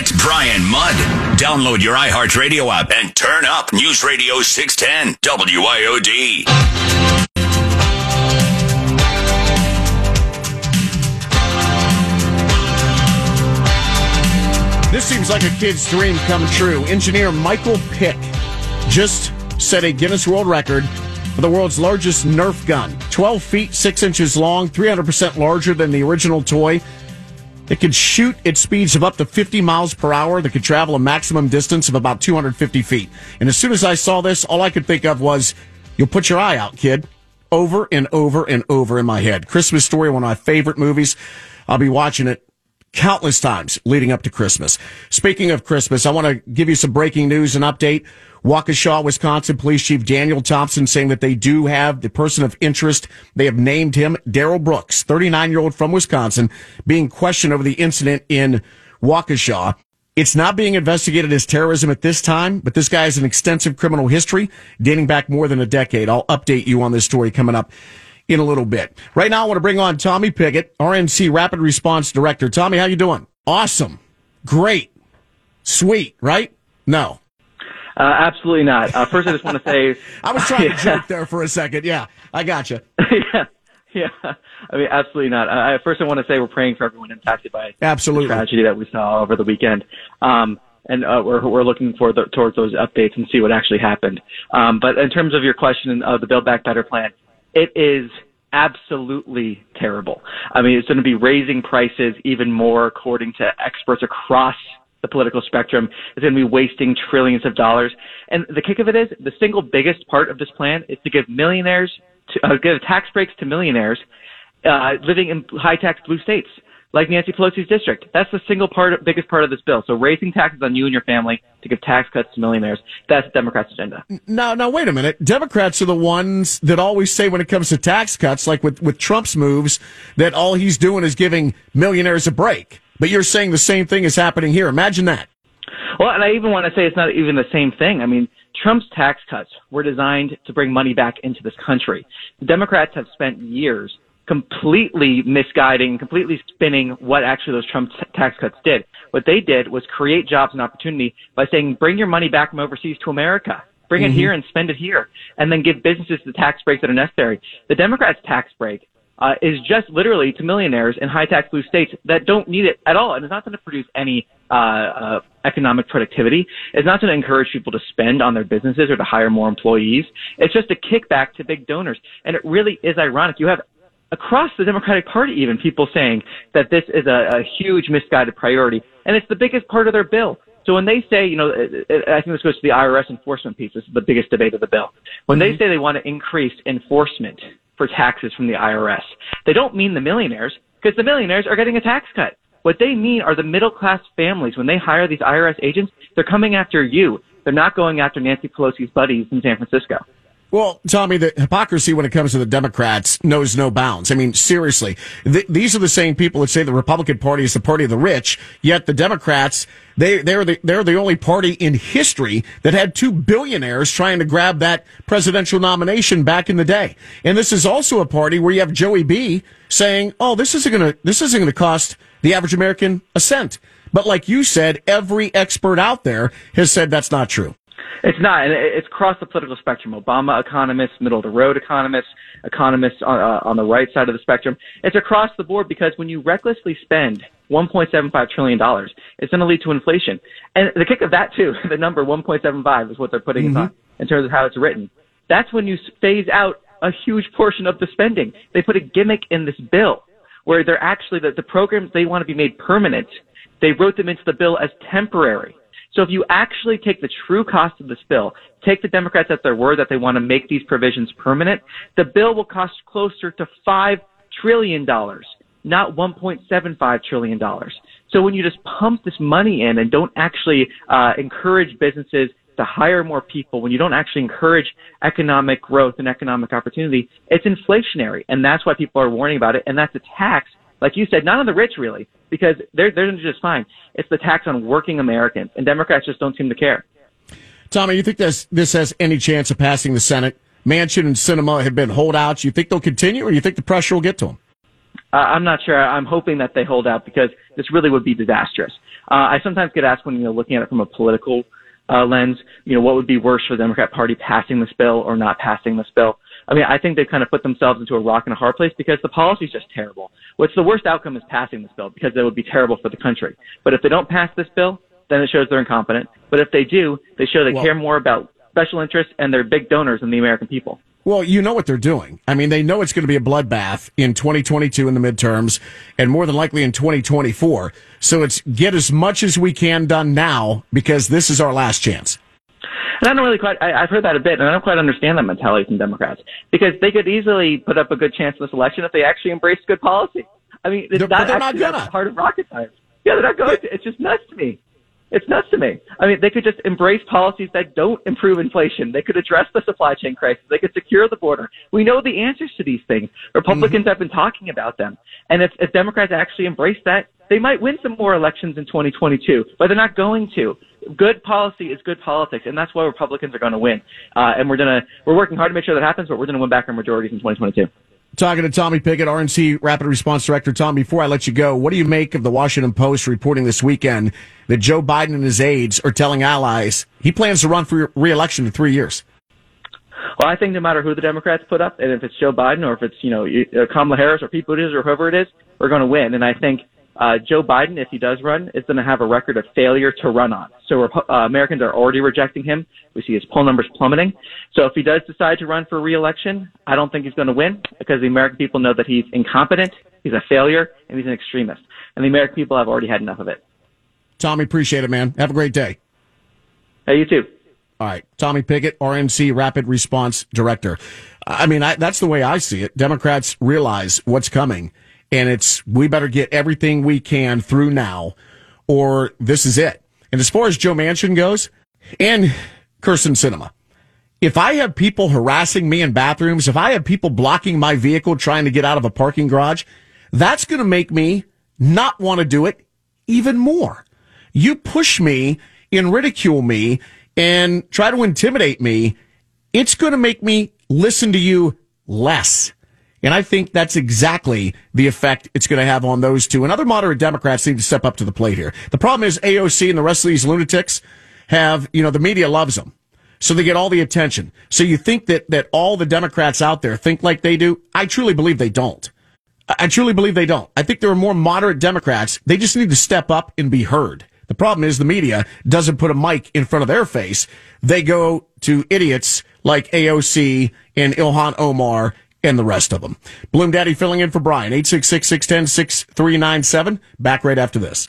Get Brian Mudd. Download your iHeartRadio app and turn up News Radio 610 WIOD. This seems like a kid's dream come true. Engineer Michael Pick just set a Guinness World Record for the world's largest Nerf gun. 12 feet, 6 inches long, 300% larger than the original toy. It could shoot at speeds of up to 50 miles per hour. That could travel a maximum distance of about 250 feet. And as soon as I saw this, all I could think of was, you'll put your eye out, kid. Over and over and over in my head. Christmas Story, one of my favorite movies. I'll be watching it countless times leading up to Christmas. Speaking of Christmas, I want to give you some breaking news and update. Waukesha, Wisconsin Police Chief Daniel Thompson saying that they do have the person of interest. They have named him Darrell Brooks, 39 year old from Wisconsin, being questioned over the incident in Waukesha. It's not being investigated as terrorism at this time, but this guy has an extensive criminal history dating back more than a decade. I'll update you on this story coming up in a little bit. Right now, I want to bring on Tommy Pigott, RNC Rapid Response Director. Tommy, how you doing? Awesome. Great. Sweet, right? No. Uh, absolutely not. Uh, first, I just want to say I was trying to joke there for a second. Yeah, I got you. yeah, yeah. I mean, absolutely not. Uh, first, I want to say we're praying for everyone impacted by absolutely the tragedy that we saw over the weekend. Um, and uh, we're we're looking for the, towards those updates and see what actually happened. Um, but in terms of your question of the Build Back Better plan, it is absolutely terrible. I mean, it's going to be raising prices even more, according to experts across the political spectrum. It's going to be wasting trillions of dollars. And the kick of it is, the single biggest part of this plan is to give millionaires, to, uh, give tax breaks to millionaires uh, living in high tax blue states like Nancy Pelosi's district. That's the single part, biggest part of this bill. So raising taxes on you and your family to give tax cuts to millionaires. That's the Democrats' agenda. Now, now, wait a minute. Democrats are the ones that always say when it comes to tax cuts, like with, with Trump's moves, that all he's doing is giving millionaires a break. But you're saying the same thing is happening here. Imagine that. Well, and I even want to say it's not even the same thing. I mean, Trump's tax cuts were designed to bring money back into this country. The Democrats have spent years completely misguiding, completely spinning what actually those Trump t- tax cuts did. What they did was create jobs and opportunity by saying, bring your money back from overseas to America. Bring mm-hmm. it here and spend it here. And then give businesses the tax breaks that are necessary. The Democrats' tax break uh, is just literally to millionaires in high tax blue states that don't need it at all. And it's not going to produce any uh, uh, economic productivity. It's not going to encourage people to spend on their businesses or to hire more employees. It's just a kickback to big donors. And it really is ironic. You have across the Democratic Party, even people saying that this is a, a huge misguided priority, and it's the biggest part of their bill. So when they say, you know, I think this goes to the IRS enforcement piece. This is the biggest debate of the bill. When mm-hmm. they say they want to increase enforcement for taxes from the IRS, they don't mean the millionaires because the millionaires are getting a tax cut. What they mean are the middle class families. When they hire these IRS agents, they're coming after you. They're not going after Nancy Pelosi's buddies in San Francisco. Well, Tommy, the hypocrisy when it comes to the Democrats knows no bounds. I mean, seriously, th- these are the same people that say the Republican Party is the party of the rich, yet the Democrats, they, they're the, they're the only party in history that had two billionaires trying to grab that presidential nomination back in the day. And this is also a party where you have Joey B saying, oh, this isn't gonna, this isn't gonna cost the average American a cent. But like you said, every expert out there has said that's not true. It's not, and it's across the political spectrum. Obama economists, middle of the road economists, economists on, uh, on the right side of the spectrum. It's across the board because when you recklessly spend 1.75 trillion dollars, it's going to lead to inflation. And the kick of that too, the number 1.75 is what they're putting mm-hmm. in terms of how it's written. That's when you phase out a huge portion of the spending. They put a gimmick in this bill where they're actually the, the programs they want to be made permanent. They wrote them into the bill as temporary. So if you actually take the true cost of this bill, take the Democrats at their word that they want to make these provisions permanent, the bill will cost closer to $5 trillion, not $1.75 trillion. So when you just pump this money in and don't actually uh, encourage businesses to hire more people, when you don't actually encourage economic growth and economic opportunity, it's inflationary. And that's why people are warning about it. And that's a tax like you said, not on the rich really, because they're they're just fine. It's the tax on working Americans, and Democrats just don't seem to care. Tommy, you think this this has any chance of passing the Senate? Manchin and Sinema have been holdouts. You think they'll continue, or you think the pressure will get to them? Uh, I'm not sure. I'm hoping that they hold out because this really would be disastrous. Uh, I sometimes get asked when you know looking at it from a political uh, lens, you know, what would be worse for the Democrat Party passing this bill or not passing this bill? I mean, I think they've kind of put themselves into a rock and a hard place because the policy is just terrible. What's the worst outcome is passing this bill because it would be terrible for the country. But if they don't pass this bill, then it shows they're incompetent. But if they do, they show they well, care more about special interests and they're big donors than the American people. Well, you know what they're doing. I mean, they know it's going to be a bloodbath in 2022 in the midterms and more than likely in 2024. So it's get as much as we can done now because this is our last chance. And I don't really quite, I, I've heard that a bit, and I don't quite understand that mentality from Democrats because they could easily put up a good chance in this election if they actually embrace good policy. I mean, it's they're, not they're actually not gonna. part of rocket science. Yeah, they're not going to. It's just nuts to me. It's nuts to me. I mean, they could just embrace policies that don't improve inflation. They could address the supply chain crisis. They could secure the border. We know the answers to these things. Republicans mm-hmm. have been talking about them. And if, if Democrats actually embrace that, they might win some more elections in 2022, but they're not going to. Good policy is good politics, and that's why Republicans are going to win. Uh, and we're gonna we're working hard to make sure that happens, but we're going to win back our majorities in 2022. Talking to Tommy Pigott, RNC Rapid Response Director. Tom, before I let you go, what do you make of the Washington Post reporting this weekend that Joe Biden and his aides are telling allies he plans to run for re-election in three years? Well, I think no matter who the Democrats put up, and if it's Joe Biden or if it's you know Kamala Harris or Pete Buttigieg or whoever it is, we're going to win. And I think uh, Joe Biden, if he does run, is going to have a record of failure to run on. So uh, Americans are already rejecting him. We see his poll numbers plummeting. So if he does decide to run for reelection, I don't think he's going to win because the American people know that he's incompetent, he's a failure, and he's an extremist. And the American people have already had enough of it. Tommy, appreciate it, man. Have a great day. Hey, you too. All right. Tommy Pigott, RNC Rapid Response Director. I mean, I, that's the way I see it. Democrats realize what's coming and it's we better get everything we can through now, or this is it. And as far as Joe Manchin goes, and Kyrsten Sinema, if I have people harassing me in bathrooms, if I have people blocking my vehicle trying to get out of a parking garage, that's going to make me not want to do it even more. You push me and ridicule me and try to intimidate me. It's going to make me listen to you less. And I think that's exactly the effect it's going to have on those two. And other moderate Democrats need to step up to the plate here. The problem is AOC and the rest of these lunatics have, you know, the media loves them. So they get all the attention. So you think that, that all the Democrats out there think like they do? I truly believe they don't. I truly believe they don't. I think there are more moderate Democrats. They just need to step up and be heard. The problem is the media doesn't put a mic in front of their face. They go to idiots like AOC and Ilhan Omar and the rest of them. Bloomdaddy filling in for Brian, 866 610 6397. Back right after this.